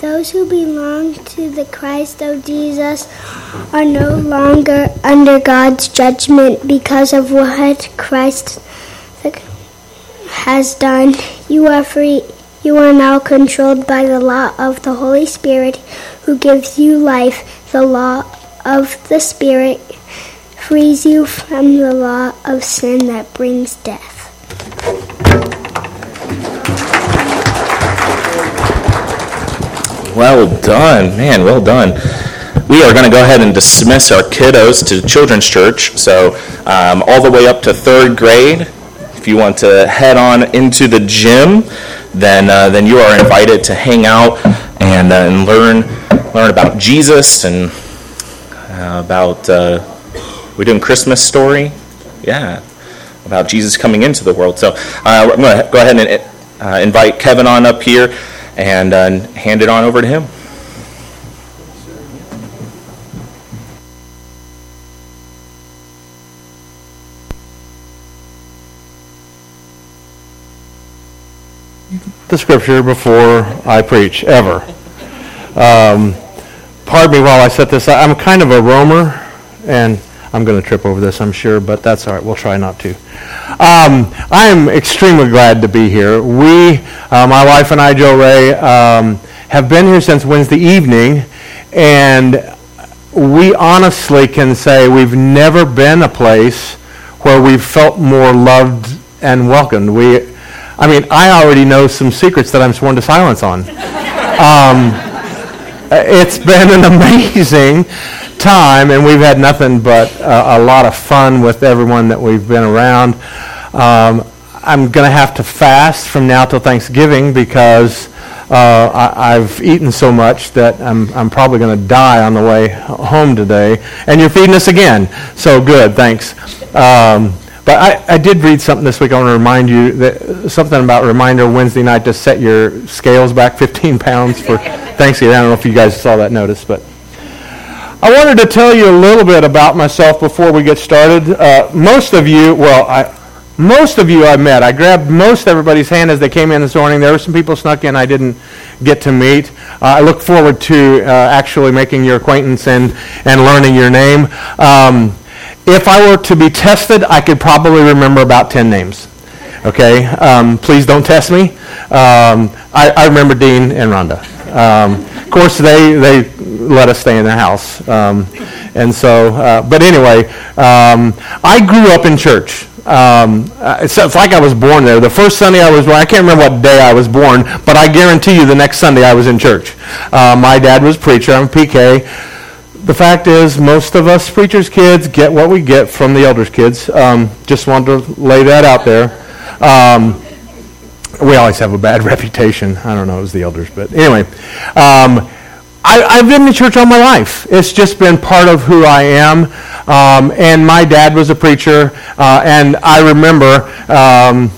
Those who belong to the Christ of Jesus are no longer under God's judgment because of what Christ has done. You are free. You are now controlled by the law of the Holy Spirit who gives you life. The law of the Spirit frees you from the law of sin that brings death. Well done, man, well done. We are going to go ahead and dismiss our kiddos to children's church. So, um, all the way up to third grade. If you want to head on into the gym, then uh, then you are invited to hang out and, uh, and learn learn about Jesus and uh, about uh, we're doing Christmas story, yeah, about Jesus coming into the world. So uh, I'm going to go ahead and uh, invite Kevin on up here and uh, hand it on over to him. the scripture before I preach, ever. Um, pardon me while I set this up. I'm kind of a roamer, and I'm going to trip over this, I'm sure, but that's all right. We'll try not to. Um, I am extremely glad to be here. We, uh, my wife and I, Joe Ray, um, have been here since Wednesday evening, and we honestly can say we've never been a place where we've felt more loved and welcomed. We, I mean, I already know some secrets that I'm sworn to silence on. Um, it's been an amazing time, and we've had nothing but uh, a lot of fun with everyone that we've been around. Um, I'm going to have to fast from now till Thanksgiving because uh, I, have eaten so much that I'm, I'm probably going to die on the way home today. And you're feeding us again. So good, thanks. Um, but I, I did read something this week. I want to remind you that something about reminder Wednesday night to set your scales back 15 pounds for Thanksgiving. I don't know if you guys saw that notice, but I wanted to tell you a little bit about myself before we get started. Uh, most of you, well, I, most of you I met. I grabbed most everybody's hand as they came in this morning. There were some people snuck in I didn't get to meet. Uh, I look forward to uh, actually making your acquaintance and, and learning your name. Um, if I were to be tested, I could probably remember about 10 names. Okay? Um, please don't test me. Um, I, I, remember Dean and Rhonda. Um, of course, they, they let us stay in the house. Um, and so, uh, but anyway, um, I grew up in church. Um, uh, it's, it's, like I was born there. The first Sunday I was born, I can't remember what day I was born, but I guarantee you the next Sunday I was in church. Uh, my dad was preacher. I'm PK the fact is, most of us preachers' kids get what we get from the elders' kids. Um, just wanted to lay that out there. Um, we always have a bad reputation. I don't know, it was the elders, but anyway. Um, I, have been in church all my life. It's just been part of who I am. Um, and my dad was a preacher, uh, and I remember um,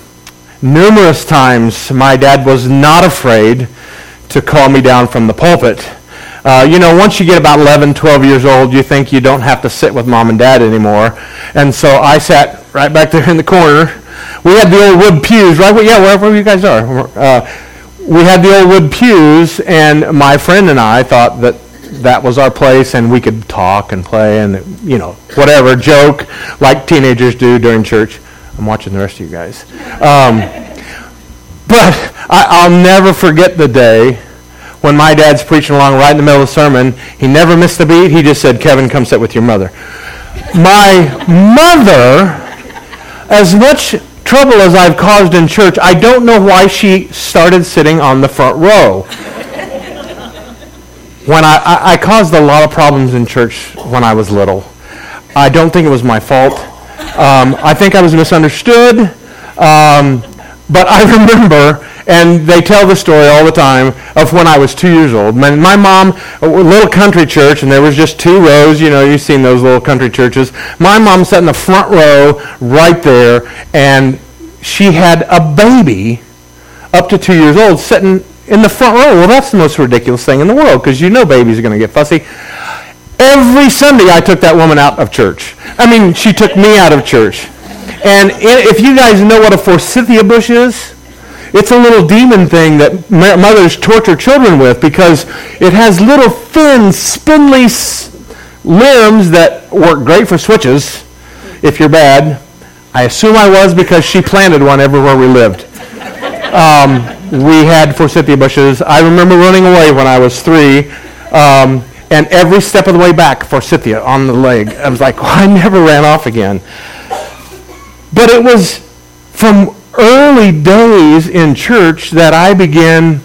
numerous times my dad was not afraid to call me down from the pulpit uh, you know, once you get about 11, 12 years old, you think you don't have to sit with mom and dad anymore. And so I sat right back there in the corner. We had the old wood pews, right? Yeah, wherever you guys are. Uh, we had the old wood pews, and my friend and I thought that that was our place, and we could talk and play and, you know, whatever, joke like teenagers do during church. I'm watching the rest of you guys. Um, but I, I'll never forget the day when my dad's preaching along right in the middle of the sermon, he never missed a beat. He just said, Kevin, come sit with your mother. My mother, as much trouble as I've caused in church, I don't know why she started sitting on the front row. when I, I, I caused a lot of problems in church when I was little. I don't think it was my fault. Um, I think I was misunderstood. Um, but I remember and they tell the story all the time of when I was two years old. My, my mom, a little country church, and there was just two rows. You know, you've seen those little country churches. My mom sat in the front row right there, and she had a baby up to two years old sitting in the front row. Well, that's the most ridiculous thing in the world because you know babies are going to get fussy. Every Sunday I took that woman out of church. I mean, she took me out of church. And if you guys know what a forsythia bush is, It's a little demon thing that mothers torture children with because it has little thin, spindly limbs that work great for switches if you're bad. I assume I was because she planted one everywhere we lived. Um, we had forsythia bushes. I remember running away when I was three. Um, and every step of the way back, forsythia on the leg. I was like, well, I never ran off again. But it was from early days in church that I began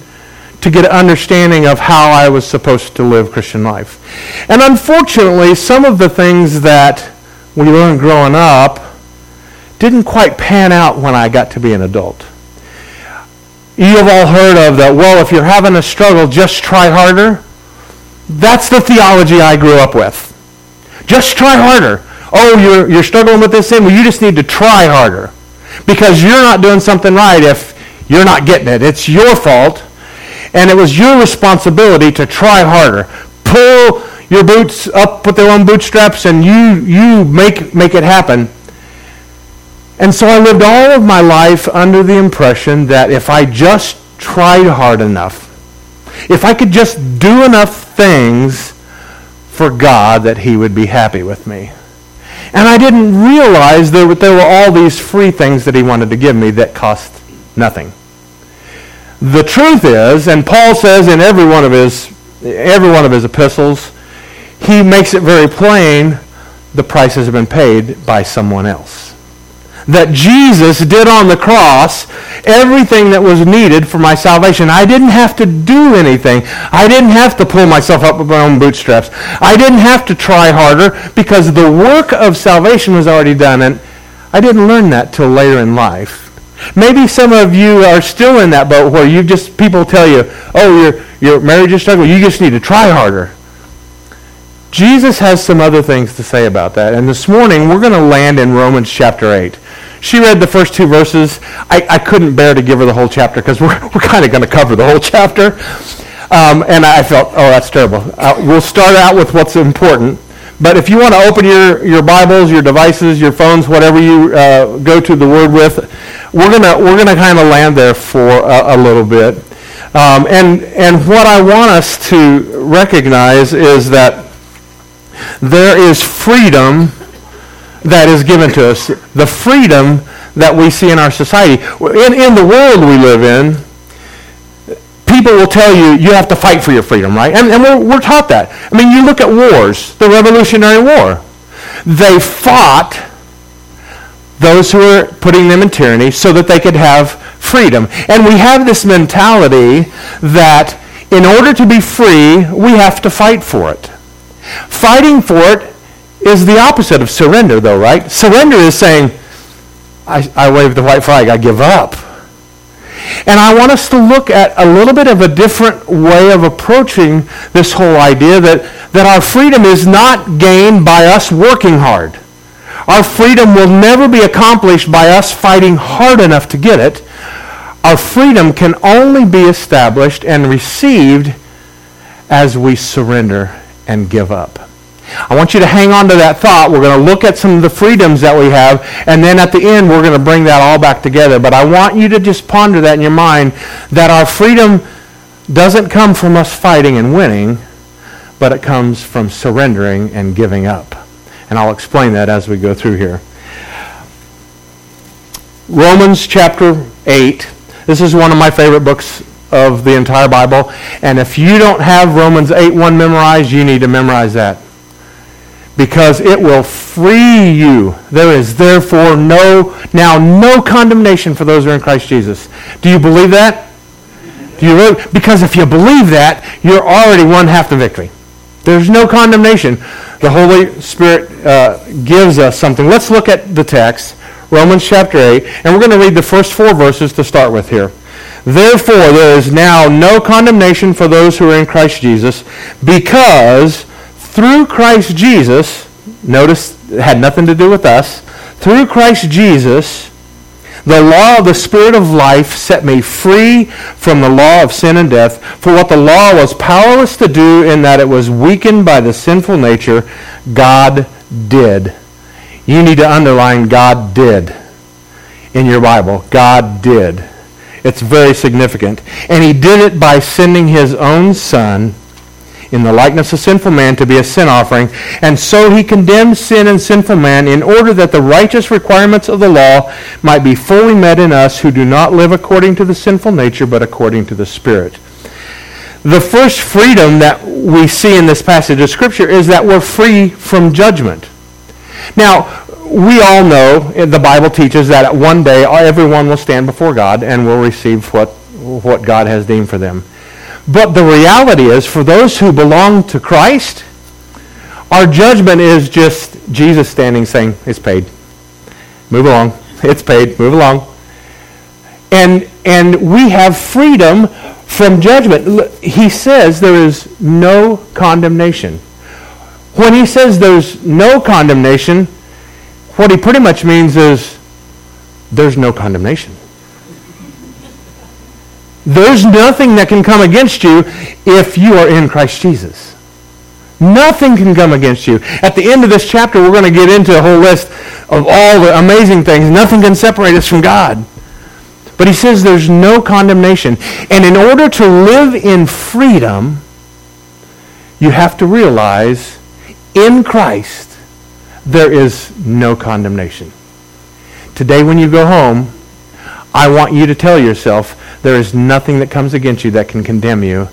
to get an understanding of how I was supposed to live Christian life. And unfortunately, some of the things that we learned growing up didn't quite pan out when I got to be an adult. You have all heard of that, well, if you're having a struggle, just try harder. That's the theology I grew up with. Just try harder. Oh, you're, you're struggling with this sin? Well, you just need to try harder because you're not doing something right if you're not getting it. It's your fault, and it was your responsibility to try harder. Pull your boots up with their own bootstraps, and you you make make it happen. And so I lived all of my life under the impression that if I just tried hard enough, if I could just do enough things for God, that He would be happy with me. And I didn't realize there, there were all these free things that he wanted to give me that cost nothing. The truth is, and Paul says in every one of his, every one of his epistles, he makes it very plain the prices have been paid by someone else that Jesus did on the cross everything that was needed for my salvation. I didn't have to do anything. I didn't have to pull myself up with my own bootstraps. I didn't have to try harder because the work of salvation was already done. And I didn't learn that till later in life. Maybe some of you are still in that boat where you just people tell you, "Oh, your your marriage is struggling. You just need to try harder." Jesus has some other things to say about that. And this morning, we're going to land in Romans chapter 8. She read the first two verses. I, I couldn't bear to give her the whole chapter because we're, we're kind of going to cover the whole chapter. Um, and I felt, oh, that's terrible. Uh, we'll start out with what's important. But if you want to open your, your Bibles, your devices, your phones, whatever you uh, go to the Word with, we're going to we're gonna kind of land there for a, a little bit. Um, and, and what I want us to recognize is that there is freedom that is given to us. The freedom that we see in our society. In, in the world we live in, people will tell you you have to fight for your freedom, right? And, and we're, we're taught that. I mean, you look at wars, the Revolutionary War. They fought those who were putting them in tyranny so that they could have freedom. And we have this mentality that in order to be free, we have to fight for it. Fighting for it is the opposite of surrender, though, right? Surrender is saying, I, I wave the white flag, I give up. And I want us to look at a little bit of a different way of approaching this whole idea that, that our freedom is not gained by us working hard. Our freedom will never be accomplished by us fighting hard enough to get it. Our freedom can only be established and received as we surrender and give up. I want you to hang on to that thought. We're going to look at some of the freedoms that we have, and then at the end, we're going to bring that all back together. But I want you to just ponder that in your mind that our freedom doesn't come from us fighting and winning, but it comes from surrendering and giving up. And I'll explain that as we go through here. Romans chapter 8. This is one of my favorite books of the entire Bible. And if you don't have Romans 8 1 memorized, you need to memorize that. Because it will free you. There is therefore no, now no condemnation for those who are in Christ Jesus. Do you believe that? Do you really? Because if you believe that, you're already one half the victory. There's no condemnation. The Holy Spirit uh, gives us something. Let's look at the text, Romans chapter 8, and we're going to read the first four verses to start with here. Therefore, there is now no condemnation for those who are in Christ Jesus, because through Christ Jesus, notice it had nothing to do with us, through Christ Jesus, the law of the Spirit of life set me free from the law of sin and death. For what the law was powerless to do in that it was weakened by the sinful nature, God did. You need to underline God did in your Bible. God did. It's very significant. And he did it by sending his own son in the likeness of sinful man to be a sin offering. And so he condemned sin and sinful man in order that the righteous requirements of the law might be fully met in us who do not live according to the sinful nature, but according to the Spirit. The first freedom that we see in this passage of Scripture is that we're free from judgment. Now, we all know, eh, the Bible teaches that one day uh, everyone will stand before God and will receive what, what God has deemed for them. But the reality is, for those who belong to Christ, our judgment is just Jesus standing saying, It's paid. Move along. It's paid. Move along. And, and we have freedom from judgment. He says there is no condemnation. When he says there's no condemnation, what he pretty much means is there's no condemnation. There's nothing that can come against you if you are in Christ Jesus. Nothing can come against you. At the end of this chapter, we're going to get into a whole list of all the amazing things. Nothing can separate us from God. But he says there's no condemnation. And in order to live in freedom, you have to realize in Christ there is no condemnation. Today when you go home, I want you to tell yourself there is nothing that comes against you that can condemn you.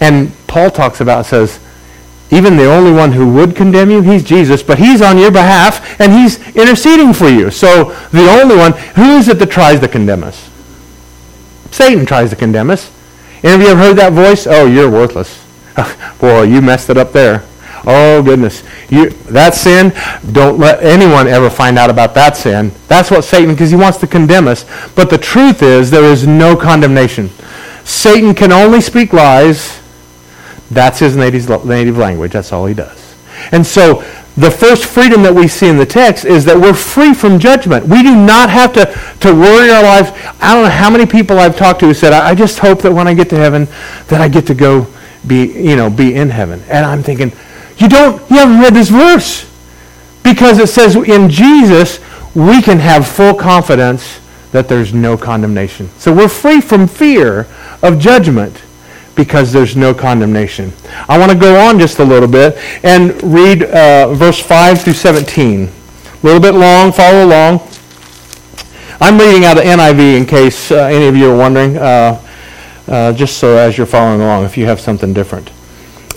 And Paul talks about, says, even the only one who would condemn you, he's Jesus, but he's on your behalf and he's interceding for you. So the only one, who is it that tries to condemn us? Satan tries to condemn us. Any of you ever heard that voice? Oh, you're worthless. Boy, you messed it up there. Oh goodness, you that sin. Don't let anyone ever find out about that sin. That's what Satan, because he wants to condemn us. But the truth is, there is no condemnation. Satan can only speak lies. That's his native native language. That's all he does. And so the first freedom that we see in the text is that we're free from judgment. We do not have to, to worry our lives. I don't know how many people I've talked to who said, I just hope that when I get to heaven, that I get to go be, you know, be in heaven. And I'm thinking, you don't, you haven't read this verse. Because it says in Jesus, we can have full confidence that there's no condemnation. So we're free from fear of judgment because there's no condemnation. I want to go on just a little bit and read uh, verse 5 through 17. A little bit long, follow along. I'm reading out of NIV in case uh, any of you are wondering, uh, uh, just so as you're following along, if you have something different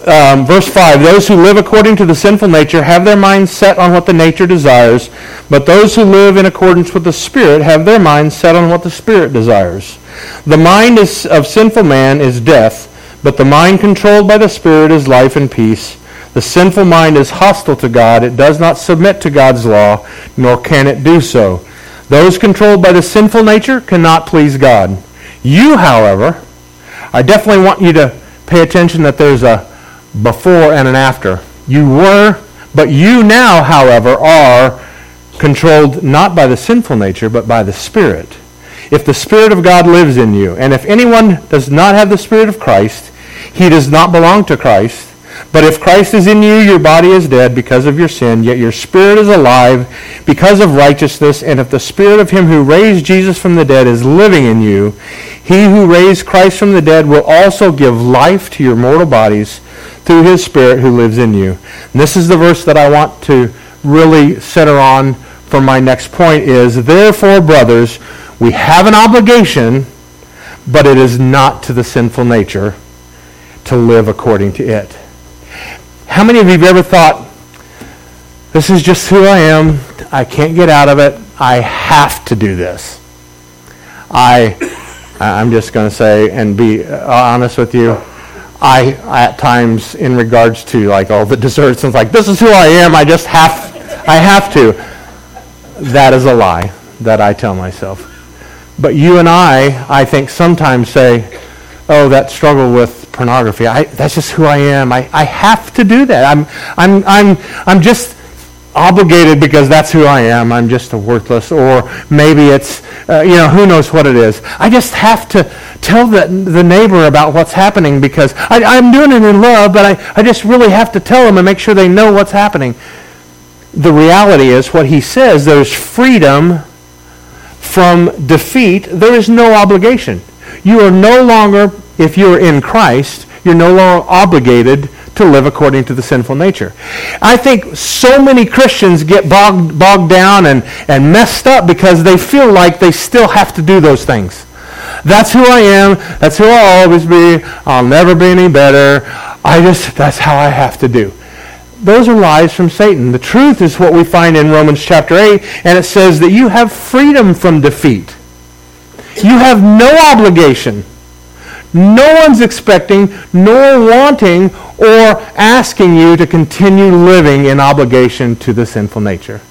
um, verse 5 Those who live according to the sinful nature have their minds set on what the nature desires, but those who live in accordance with the Spirit have their minds set on what the Spirit desires. The mind is, of sinful man is death, but the mind controlled by the Spirit is life and peace. The sinful mind is hostile to God. It does not submit to God's law, nor can it do so. Those controlled by the sinful nature cannot please God. You, however, I definitely want you to pay attention that there's a before and an after. You were, but you now, however, are controlled not by the sinful nature, but by the Spirit. If the Spirit of God lives in you, and if anyone does not have the Spirit of Christ, he does not belong to Christ. But if Christ is in you, your body is dead because of your sin, yet your spirit is alive because of righteousness. And if the spirit of him who raised Jesus from the dead is living in you, he who raised Christ from the dead will also give life to your mortal bodies through his Spirit who lives in you. And this is the verse that I want to really center on for my next point is, therefore, brothers, we have an obligation, but it is not to the sinful nature to live according to it. How many of you have ever thought, this is just who I am. I can't get out of it. I have to do this. I, I'm just going to say and be honest with you. I, at times, in regards to like all the desserts, and like, this is who I am, I just have, I have to. That is a lie that I tell myself. But you and I, I think, sometimes say, oh, that struggle with pornography, I, that's just who I am. I, I have to do that. I'm, I'm, I'm, I'm just obligated because that's who I am. I'm just a worthless, or maybe it's, uh, you know, who knows what it is. I just have to tell the, the neighbor about what's happening because I, I'm doing it in love, but I, I just really have to tell them and make sure they know what's happening. The reality is what he says, there's freedom, from defeat, there is no obligation. You are no longer, if you're in Christ, you're no longer obligated to live according to the sinful nature. I think so many Christians get bogged, bogged down and, and messed up because they feel like they still have to do those things. That's who I am. That's who I'll always be. I'll never be any better. I just, that's how I have to do. Those are lies from Satan. The truth is what we find in Romans chapter 8, and it says that you have freedom from defeat. You have no obligation. No one's expecting nor wanting or asking you to continue living in obligation to the sinful nature.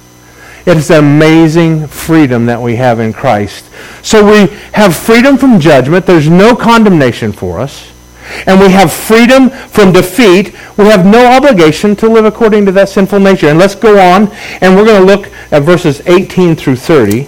It is amazing freedom that we have in Christ. So we have freedom from judgment. There's no condemnation for us. And we have freedom from defeat. We have no obligation to live according to that sinful nature. And let's go on, and we're going to look at verses 18 through 30.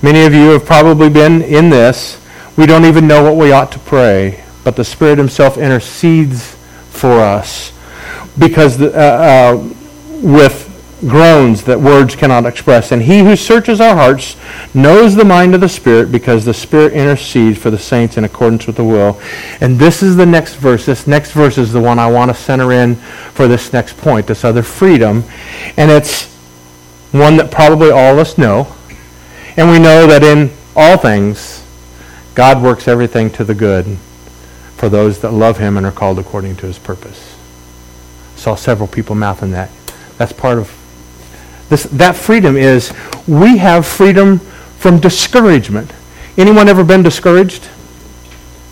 Many of you have probably been in this. We don't even know what we ought to pray, but the Spirit Himself intercedes for us because the, uh, uh, with groans that words cannot express. And He who searches our hearts knows the mind of the Spirit because the Spirit intercedes for the saints in accordance with the will. And this is the next verse. This next verse is the one I want to center in for this next point, this other freedom. And it's one that probably all of us know. And we know that in all things, God works everything to the good for those that love him and are called according to his purpose. Saw several people mouthing that. That's part of this. That freedom is we have freedom from discouragement. Anyone ever been discouraged?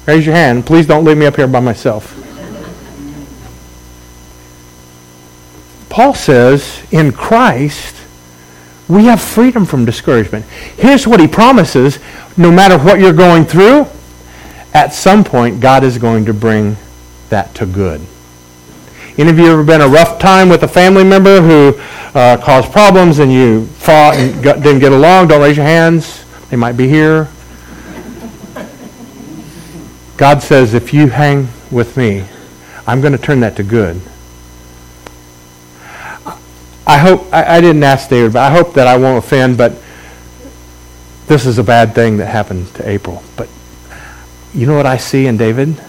Raise your hand. Please don't leave me up here by myself. Paul says in Christ, we have freedom from discouragement. Here's what he promises no matter what you're going through, at some point, God is going to bring that to good. Any of you ever been a rough time with a family member who uh, caused problems and you fought and got, didn't get along? Don't raise your hands. They might be here. God says, if you hang with me, I'm going to turn that to good. I hope, I, I didn't ask David, but I hope that I won't offend, but this is a bad thing that happened to April. But you know what I see in David?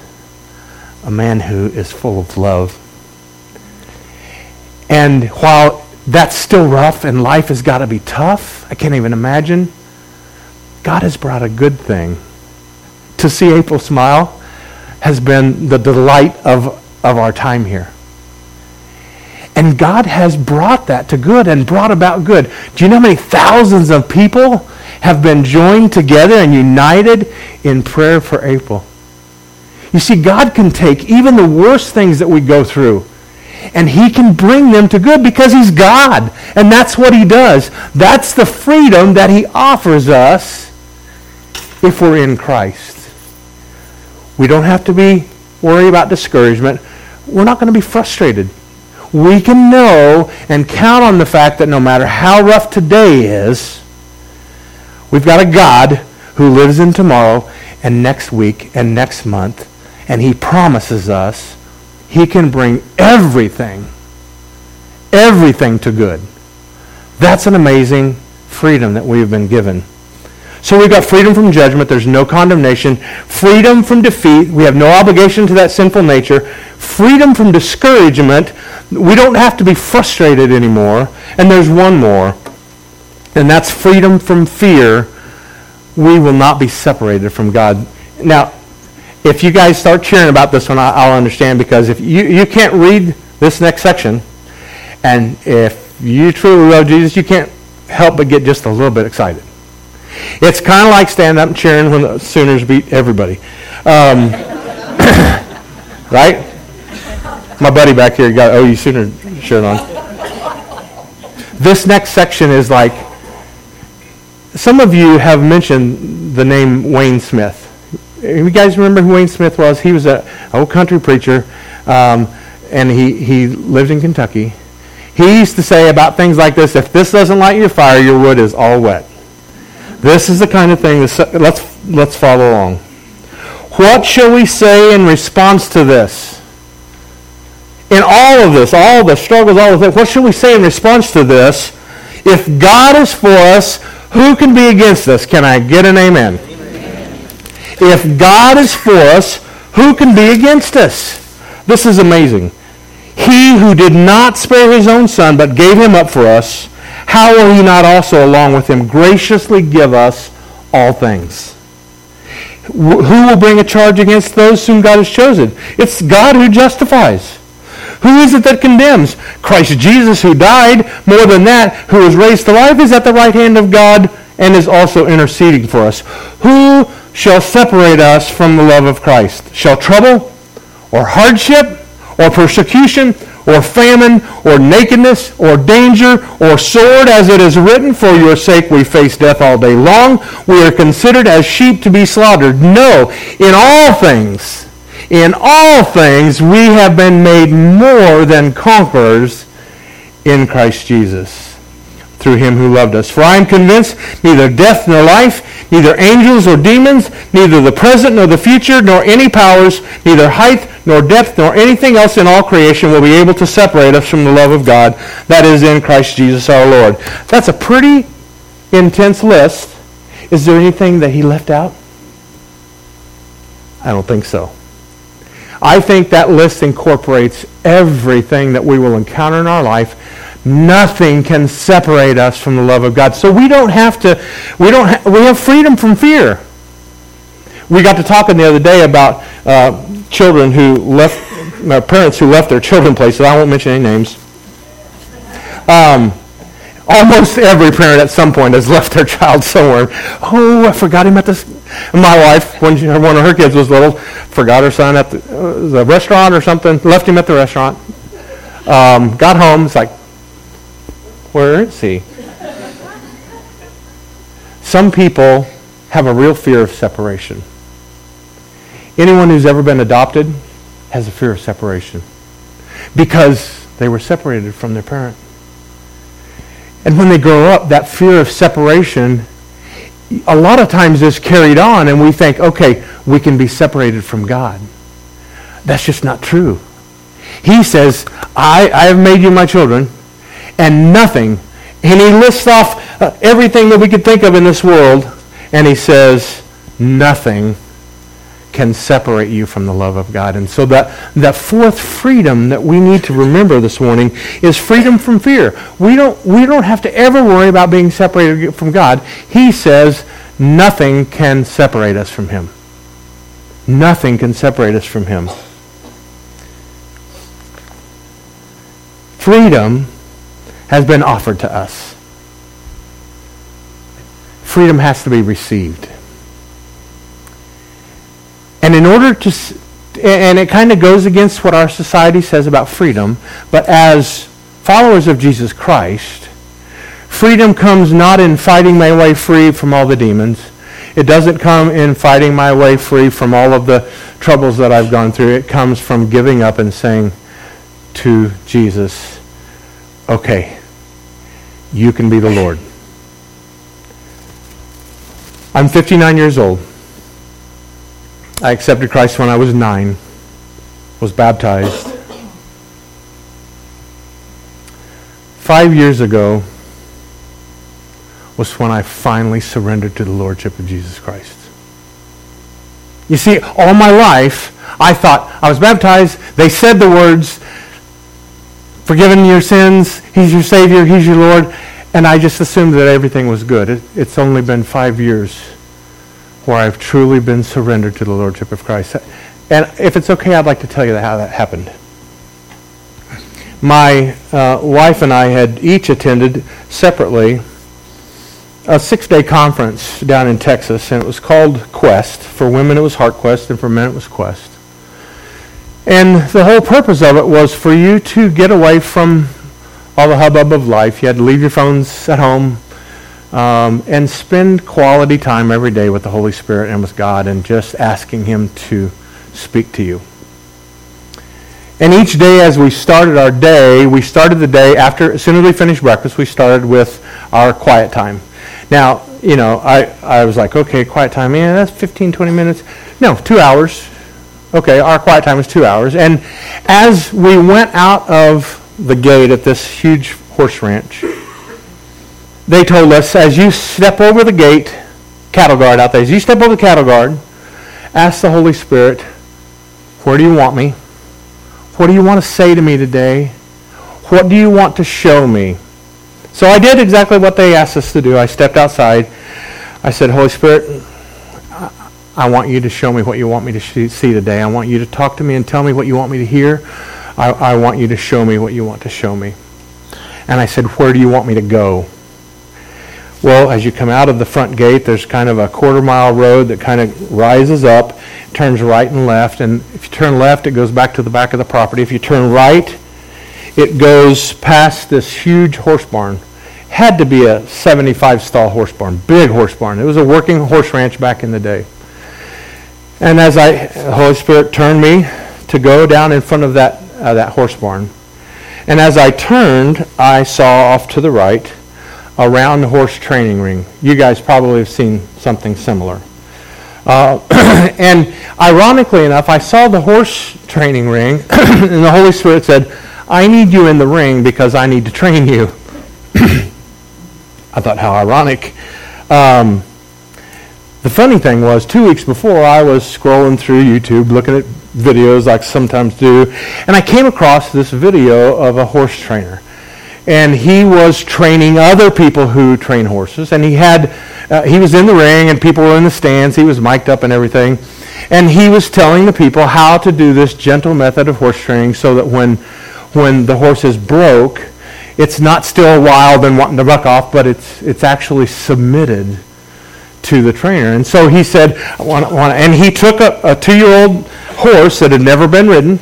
A man who is full of love. And while that's still rough and life has got to be tough, I can't even imagine, God has brought a good thing. To see April smile has been the delight of, of our time here. And God has brought that to good and brought about good. Do you know how many thousands of people have been joined together and united in prayer for April? You see, God can take even the worst things that we go through and he can bring them to good because he's God. And that's what he does. That's the freedom that he offers us if we're in Christ. We don't have to be worried about discouragement. We're not going to be frustrated we can know and count on the fact that no matter how rough today is, we've got a God who lives in tomorrow and next week and next month, and he promises us he can bring everything, everything to good. That's an amazing freedom that we have been given. So we've got freedom from judgment. There's no condemnation. Freedom from defeat. We have no obligation to that sinful nature. Freedom from discouragement. We don't have to be frustrated anymore. And there's one more, and that's freedom from fear. We will not be separated from God. Now, if you guys start cheering about this one, I'll understand because if you, you can't read this next section, and if you truly love Jesus, you can't help but get just a little bit excited. It's kind of like standing up and cheering when the Sooners beat everybody. Um, right? My buddy back here got OU Sooner shirt on. This next section is like, some of you have mentioned the name Wayne Smith. You guys remember who Wayne Smith was? He was an old country preacher, um, and he, he lived in Kentucky. He used to say about things like this, if this doesn't light your fire, your wood is all wet. This is the kind of thing, that, let's, let's follow along. What shall we say in response to this? In all of this, all the struggles, all of it, what should we say in response to this? If God is for us, who can be against us? Can I get an amen? amen? If God is for us, who can be against us? This is amazing. He who did not spare his own son, but gave him up for us, how will he not also, along with him, graciously give us all things? Who will bring a charge against those whom God has chosen? It's God who justifies. Who is it that condemns? Christ Jesus, who died. More than that, who was raised to life, is at the right hand of God and is also interceding for us. Who shall separate us from the love of Christ? Shall trouble or hardship or persecution or famine, or nakedness, or danger, or sword, as it is written, For your sake we face death all day long. We are considered as sheep to be slaughtered. No, in all things, in all things we have been made more than conquerors in Christ Jesus through him who loved us. For I am convinced neither death nor life, neither angels or demons, neither the present nor the future, nor any powers, neither height nor depth nor anything else in all creation will be able to separate us from the love of God that is in Christ Jesus our Lord. That's a pretty intense list. Is there anything that he left out? I don't think so. I think that list incorporates everything that we will encounter in our life Nothing can separate us from the love of God. So we don't have to, we don't ha- we have freedom from fear. We got to talking the other day about uh, children who left, uh, parents who left their children places. I won't mention any names. Um, almost every parent at some point has left their child somewhere. Oh, I forgot him at this. My wife, when she, one of her kids was little, forgot her son at the, uh, the restaurant or something, left him at the restaurant. Um, got home, it's like, where is he? Some people have a real fear of separation. Anyone who's ever been adopted has a fear of separation because they were separated from their parent. And when they grow up, that fear of separation a lot of times is carried on and we think, okay, we can be separated from God. That's just not true. He says, I, I have made you my children and nothing. And he lists off uh, everything that we could think of in this world, and he says, nothing can separate you from the love of God. And so that, that fourth freedom that we need to remember this morning is freedom from fear. We don't, we don't have to ever worry about being separated from God. He says nothing can separate us from him. Nothing can separate us from him. Freedom has been offered to us. Freedom has to be received. And in order to, and it kind of goes against what our society says about freedom, but as followers of Jesus Christ, freedom comes not in fighting my way free from all the demons. It doesn't come in fighting my way free from all of the troubles that I've gone through. It comes from giving up and saying to Jesus, okay, you can be the Lord. I'm 59 years old. I accepted Christ when I was nine, was baptized. Five years ago was when I finally surrendered to the Lordship of Jesus Christ. You see, all my life, I thought I was baptized, they said the words, forgiven your sins, he's your Savior, he's your Lord, and I just assumed that everything was good. It, it's only been five years where I've truly been surrendered to the Lordship of Christ. And if it's okay, I'd like to tell you how that happened. My uh, wife and I had each attended separately a six-day conference down in Texas, and it was called Quest. For women, it was Heart Quest, and for men, it was Quest. And the whole purpose of it was for you to get away from all the hubbub of life. You had to leave your phones at home um, and spend quality time every day with the Holy Spirit and with God and just asking Him to speak to you. And each day as we started our day, we started the day after, as soon as we finished breakfast, we started with our quiet time. Now, you know, I, I was like, okay, quiet time, yeah, that's 15, 20 minutes. No, two hours. Okay, our quiet time was two hours. And as we went out of the gate at this huge horse ranch, they told us, as you step over the gate, cattle guard out there, as you step over the cattle guard, ask the Holy Spirit, where do you want me? What do you want to say to me today? What do you want to show me? So I did exactly what they asked us to do. I stepped outside. I said, Holy Spirit, I want you to show me what you want me to see today. I want you to talk to me and tell me what you want me to hear. I, I want you to show me what you want to show me. And I said, Where do you want me to go? Well, as you come out of the front gate, there's kind of a quarter mile road that kind of rises up, turns right and left. And if you turn left, it goes back to the back of the property. If you turn right, it goes past this huge horse barn. Had to be a 75 stall horse barn, big horse barn. It was a working horse ranch back in the day. And as I, the Holy Spirit turned me to go down in front of that, uh, that horse barn. And as I turned, I saw off to the right a round horse training ring. You guys probably have seen something similar. Uh, and ironically enough, I saw the horse training ring, and the Holy Spirit said, I need you in the ring because I need to train you. I thought, how ironic. Um, the funny thing was, two weeks before, I was scrolling through YouTube looking at videos like I sometimes do, and I came across this video of a horse trainer and he was training other people who train horses. And he had, uh, he was in the ring, and people were in the stands. He was mic'd up and everything, and he was telling the people how to do this gentle method of horse training, so that when, when the horse is broke, it's not still wild and wanting to buck off, but it's it's actually submitted to the trainer. And so he said, I want, want, and he took a, a two-year-old horse that had never been ridden.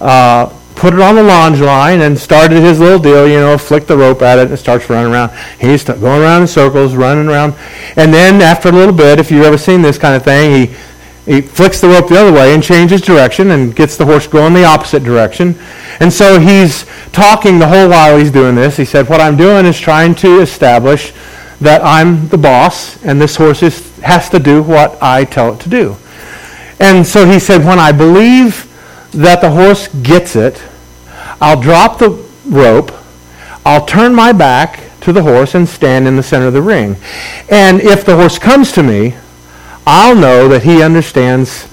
Uh, put it on the longe line and started his little deal, you know, flicked the rope at it and it starts running around. He's going around in circles, running around. And then after a little bit, if you've ever seen this kind of thing, he he flicks the rope the other way and changes direction and gets the horse going the opposite direction. And so he's talking the whole while he's doing this. He said, what I'm doing is trying to establish that I'm the boss and this horse is, has to do what I tell it to do. And so he said, when I believe that the horse gets it, I'll drop the rope, I'll turn my back to the horse and stand in the center of the ring. And if the horse comes to me, I'll know that he understands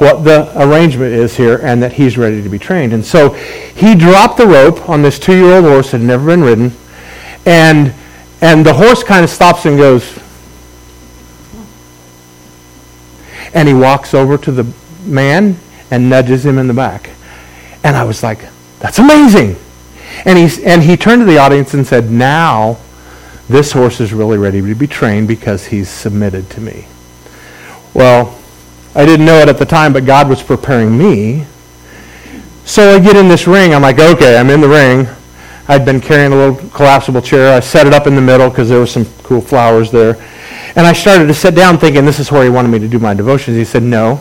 what the arrangement is here and that he's ready to be trained. And so he dropped the rope on this two-year-old horse that had never been ridden, and and the horse kind of stops and goes, and he walks over to the man and nudges him in the back. And I was like, that's amazing. And, he's, and he turned to the audience and said, now this horse is really ready to be trained because he's submitted to me. Well, I didn't know it at the time, but God was preparing me. So I get in this ring. I'm like, okay, I'm in the ring. I'd been carrying a little collapsible chair. I set it up in the middle because there were some cool flowers there. And I started to sit down thinking this is where he wanted me to do my devotions. He said, no,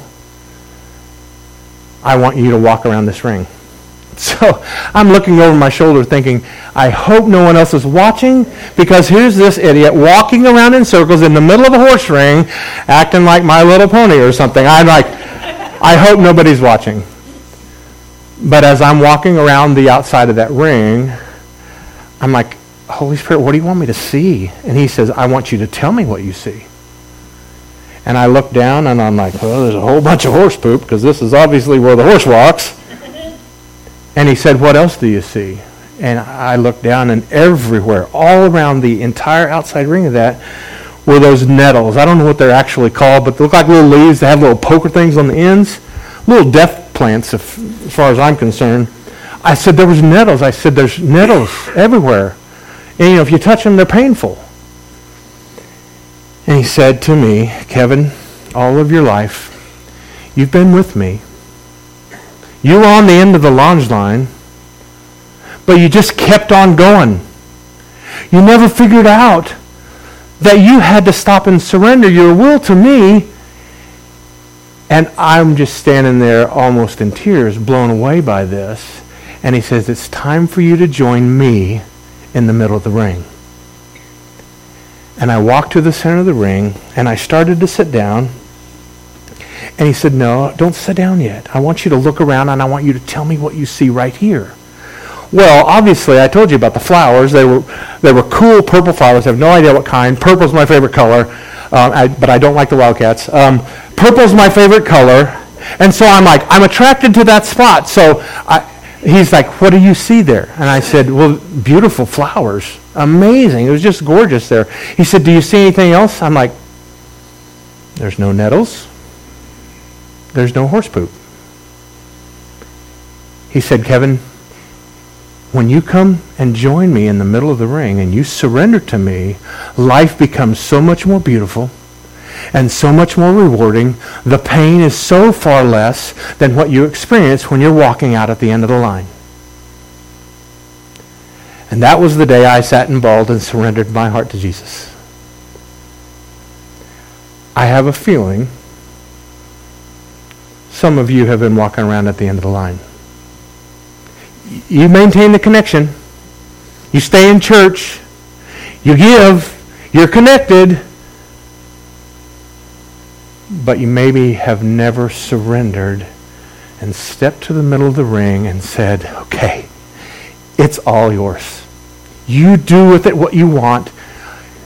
I want you to walk around this ring. So I'm looking over my shoulder thinking, I hope no one else is watching because here's this idiot walking around in circles in the middle of a horse ring acting like My Little Pony or something. I'm like, I hope nobody's watching. But as I'm walking around the outside of that ring, I'm like, Holy Spirit, what do you want me to see? And he says, I want you to tell me what you see. And I look down and I'm like, well, there's a whole bunch of horse poop because this is obviously where the horse walks. And he said, What else do you see? And I looked down, and everywhere, all around the entire outside ring of that, were those nettles. I don't know what they're actually called, but they look like little leaves. They have little poker things on the ends. Little death plants, if, as far as I'm concerned. I said, there was nettles. I said, there's nettles everywhere. And, you know, if you touch them, they're painful. And he said to me, Kevin, all of your life, you've been with me. You were on the end of the longe line, but you just kept on going. You never figured out that you had to stop and surrender your will to me. And I'm just standing there almost in tears, blown away by this. And he says, It's time for you to join me in the middle of the ring. And I walked to the center of the ring and I started to sit down. And he said, No, don't sit down yet. I want you to look around and I want you to tell me what you see right here. Well, obviously, I told you about the flowers. They were, they were cool purple flowers. I have no idea what kind. Purple's my favorite color, um, I, but I don't like the Wildcats. Um, purple's my favorite color. And so I'm like, I'm attracted to that spot. So I, he's like, what do you see there? And I said, well, beautiful flowers. Amazing. It was just gorgeous there. He said, do you see anything else? I'm like, there's no nettles. There's no horse poop. He said, Kevin, when you come and join me in the middle of the ring and you surrender to me, life becomes so much more beautiful and so much more rewarding. The pain is so far less than what you experience when you're walking out at the end of the line. And that was the day I sat and bawled and surrendered my heart to Jesus. I have a feeling some of you have been walking around at the end of the line you maintain the connection. You stay in church. You give. You're connected. But you maybe have never surrendered and stepped to the middle of the ring and said, okay, it's all yours. You do with it what you want.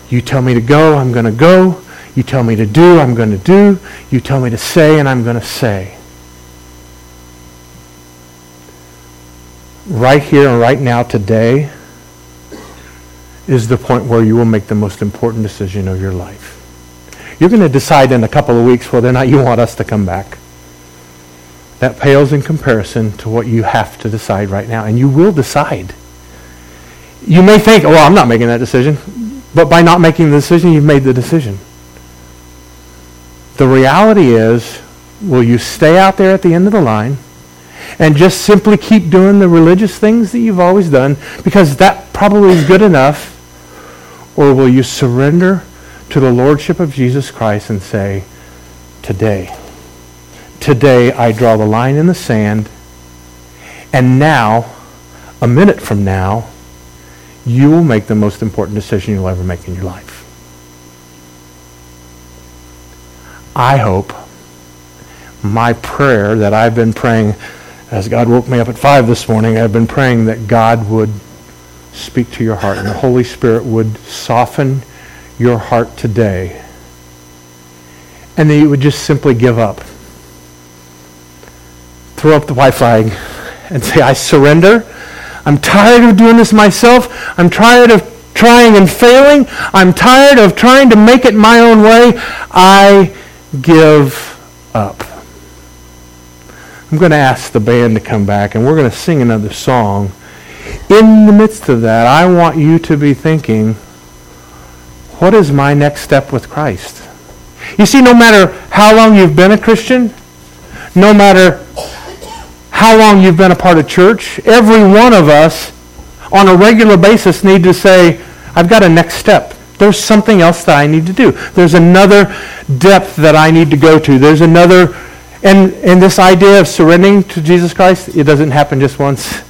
You tell me to go, I'm going to go. You tell me to do, I'm going to do. You tell me to say, and I'm going to say. right here and right now today is the point where you will make the most important decision of your life. You're going to decide in a couple of weeks whether or not you want us to come back. That pales in comparison to what you have to decide right now. And you will decide. You may think, oh, well, I'm not making that decision. But by not making the decision, you've made the decision. The reality is, will you stay out there at the end of the line and just simply keep doing the religious things that you've always done because that probably is good enough? Or will you surrender to the Lordship of Jesus Christ and say, Today, today I draw the line in the sand, and now, a minute from now, you will make the most important decision you'll ever make in your life. I hope my prayer that I've been praying as God woke me up at 5 this morning, I've been praying that God would speak to your heart and the Holy Spirit would soften your heart today. And that you would just simply give up. Throw up the white flag and say, I surrender. I'm tired of doing this myself. I'm tired of trying and failing. I'm tired of trying to make it my own way. I give up. I'm going to ask the band to come back and we're going to sing another song. In the midst of that, I want you to be thinking, what is my next step with Christ? You see, no matter how long you've been a Christian, no matter how long you've been a part of church, every one of us on a regular basis need to say, I've got a next step. There's something else that I need to do. There's another depth that I need to go to. There's another and, and this idea of surrendering to Jesus Christ, it doesn't happen just once.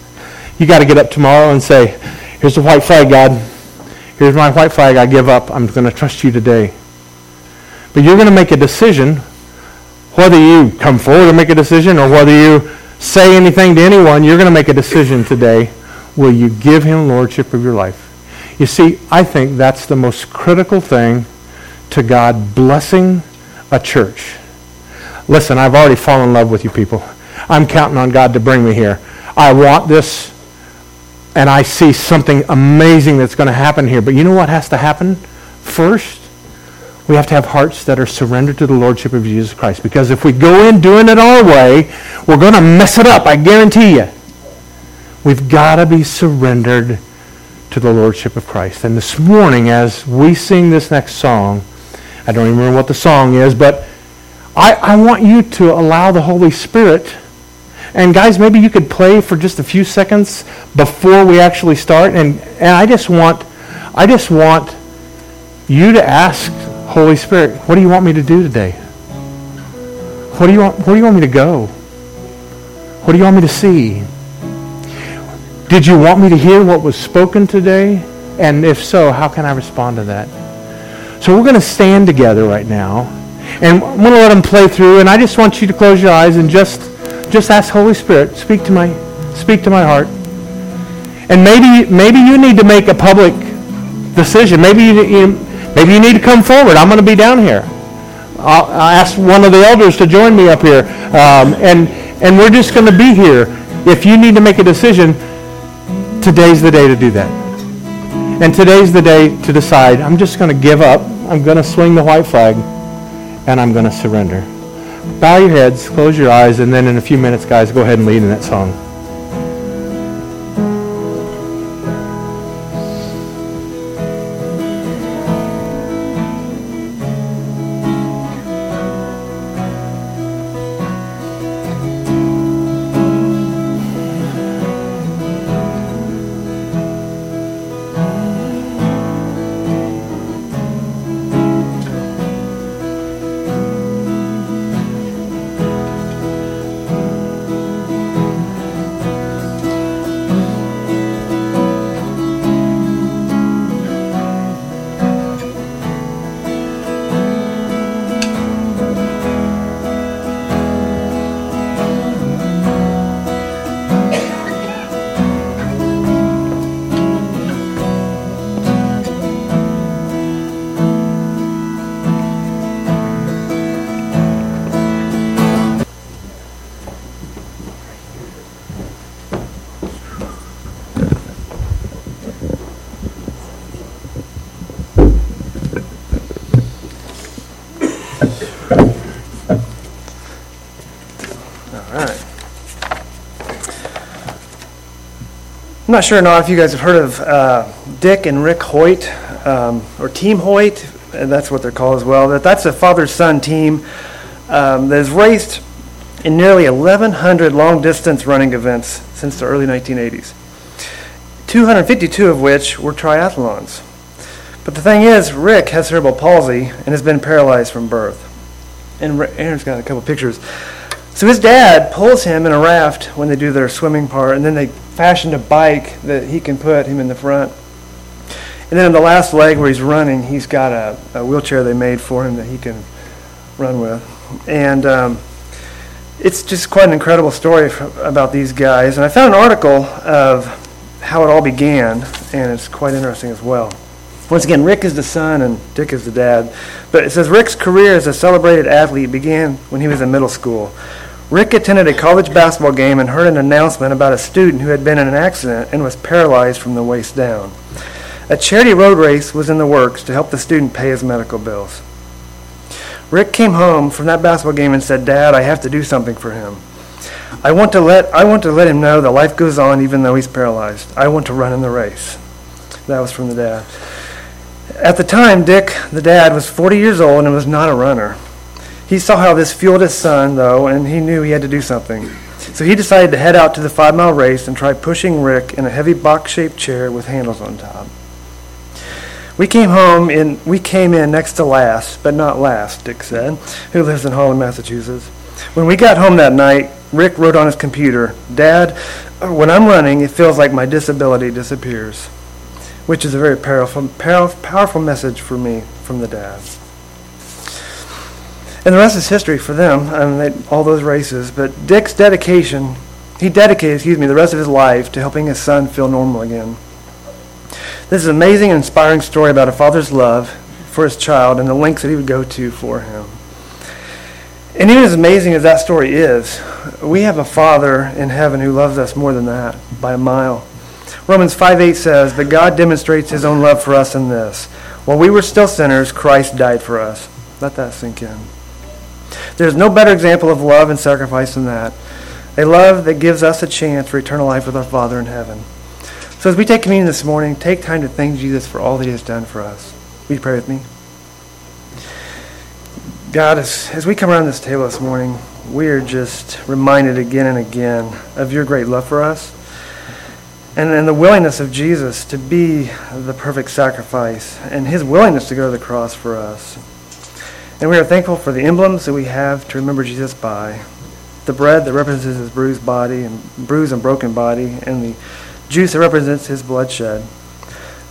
You got to get up tomorrow and say, here's the white flag, God. Here's my white flag. I give up. I'm going to trust you today. But you're going to make a decision, whether you come forward and make a decision or whether you say anything to anyone, you're going to make a decision today. Will you give him lordship of your life? You see, I think that's the most critical thing to God blessing a church Listen, I've already fallen in love with you people. I'm counting on God to bring me here. I want this, and I see something amazing that's going to happen here. But you know what has to happen first? We have to have hearts that are surrendered to the Lordship of Jesus Christ. Because if we go in doing it our way, we're going to mess it up, I guarantee you. We've got to be surrendered to the Lordship of Christ. And this morning, as we sing this next song, I don't even remember what the song is, but I, I want you to allow the Holy Spirit. And guys, maybe you could play for just a few seconds before we actually start. And, and I just want, I just want you to ask Holy Spirit, what do you want me to do today? What do you want, where do you want me to go? What do you want me to see? Did you want me to hear what was spoken today? And if so, how can I respond to that? So we're going to stand together right now. And I'm going to let them play through. And I just want you to close your eyes and just, just ask Holy Spirit, speak to my, speak to my heart. And maybe, maybe you need to make a public decision. Maybe you, you maybe you need to come forward. I'm going to be down here. I'll, I'll ask one of the elders to join me up here. Um, and, and we're just going to be here. If you need to make a decision, today's the day to do that. And today's the day to decide, I'm just going to give up. I'm going to swing the white flag, and I'm going to surrender. Bow your heads, close your eyes, and then in a few minutes, guys, go ahead and lead in that song. Not sure not if you guys have heard of uh, Dick and Rick Hoyt, um, or Team Hoyt, and that's what they're called as well. That that's a father-son team um, that has raced in nearly 1,100 long-distance running events since the early 1980s. 252 of which were triathlons. But the thing is, Rick has cerebral palsy and has been paralyzed from birth. And Aaron's got a couple pictures. So his dad pulls him in a raft when they do their swimming part, and then they fashioned a bike that he can put him in the front. And then on the last leg where he's running, he's got a, a wheelchair they made for him that he can run with. And um, it's just quite an incredible story about these guys. And I found an article of how it all began, and it's quite interesting as well. Once again, Rick is the son and Dick is the dad. But it says Rick's career as a celebrated athlete began when he was in middle school. Rick attended a college basketball game and heard an announcement about a student who had been in an accident and was paralyzed from the waist down. A charity road race was in the works to help the student pay his medical bills. Rick came home from that basketball game and said, "Dad, I have to do something for him. I want to let I want to let him know that life goes on even though he's paralyzed. I want to run in the race." That was from the dad. At the time, Dick, the dad, was 40 years old and was not a runner. He saw how this fueled his son, though, and he knew he had to do something. So he decided to head out to the five mile race and try pushing Rick in a heavy box shaped chair with handles on top. We came home in we came in next to last, but not last, Dick said, who lives in Holland, Massachusetts. When we got home that night, Rick wrote on his computer, Dad, when I'm running, it feels like my disability disappears. Which is a very powerful, powerful message for me from the dad. And the rest is history for them, mean, they, all those races. But Dick's dedication, he dedicated, excuse me, the rest of his life to helping his son feel normal again. This is an amazing and inspiring story about a father's love for his child and the lengths that he would go to for him. And even as amazing as that story is, we have a Father in heaven who loves us more than that by a mile. Romans 5 8 says, But God demonstrates his own love for us in this While we were still sinners, Christ died for us. Let that sink in. There's no better example of love and sacrifice than that. A love that gives us a chance for eternal life with our Father in heaven. So as we take communion this morning, take time to thank Jesus for all that he has done for us. Will you pray with me? God, as, as we come around this table this morning, we are just reminded again and again of your great love for us and, and the willingness of Jesus to be the perfect sacrifice and his willingness to go to the cross for us. And we are thankful for the emblems that we have to remember Jesus by. The bread that represents his bruised body and bruised and broken body, and the juice that represents his bloodshed.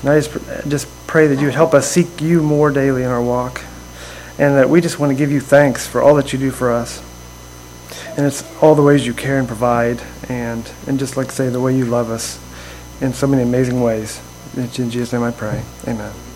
And I just, just pray that you would help us seek you more daily in our walk, and that we just want to give you thanks for all that you do for us. And it's all the ways you care and provide, and, and just like say, the way you love us in so many amazing ways. In Jesus' name I pray. Amen.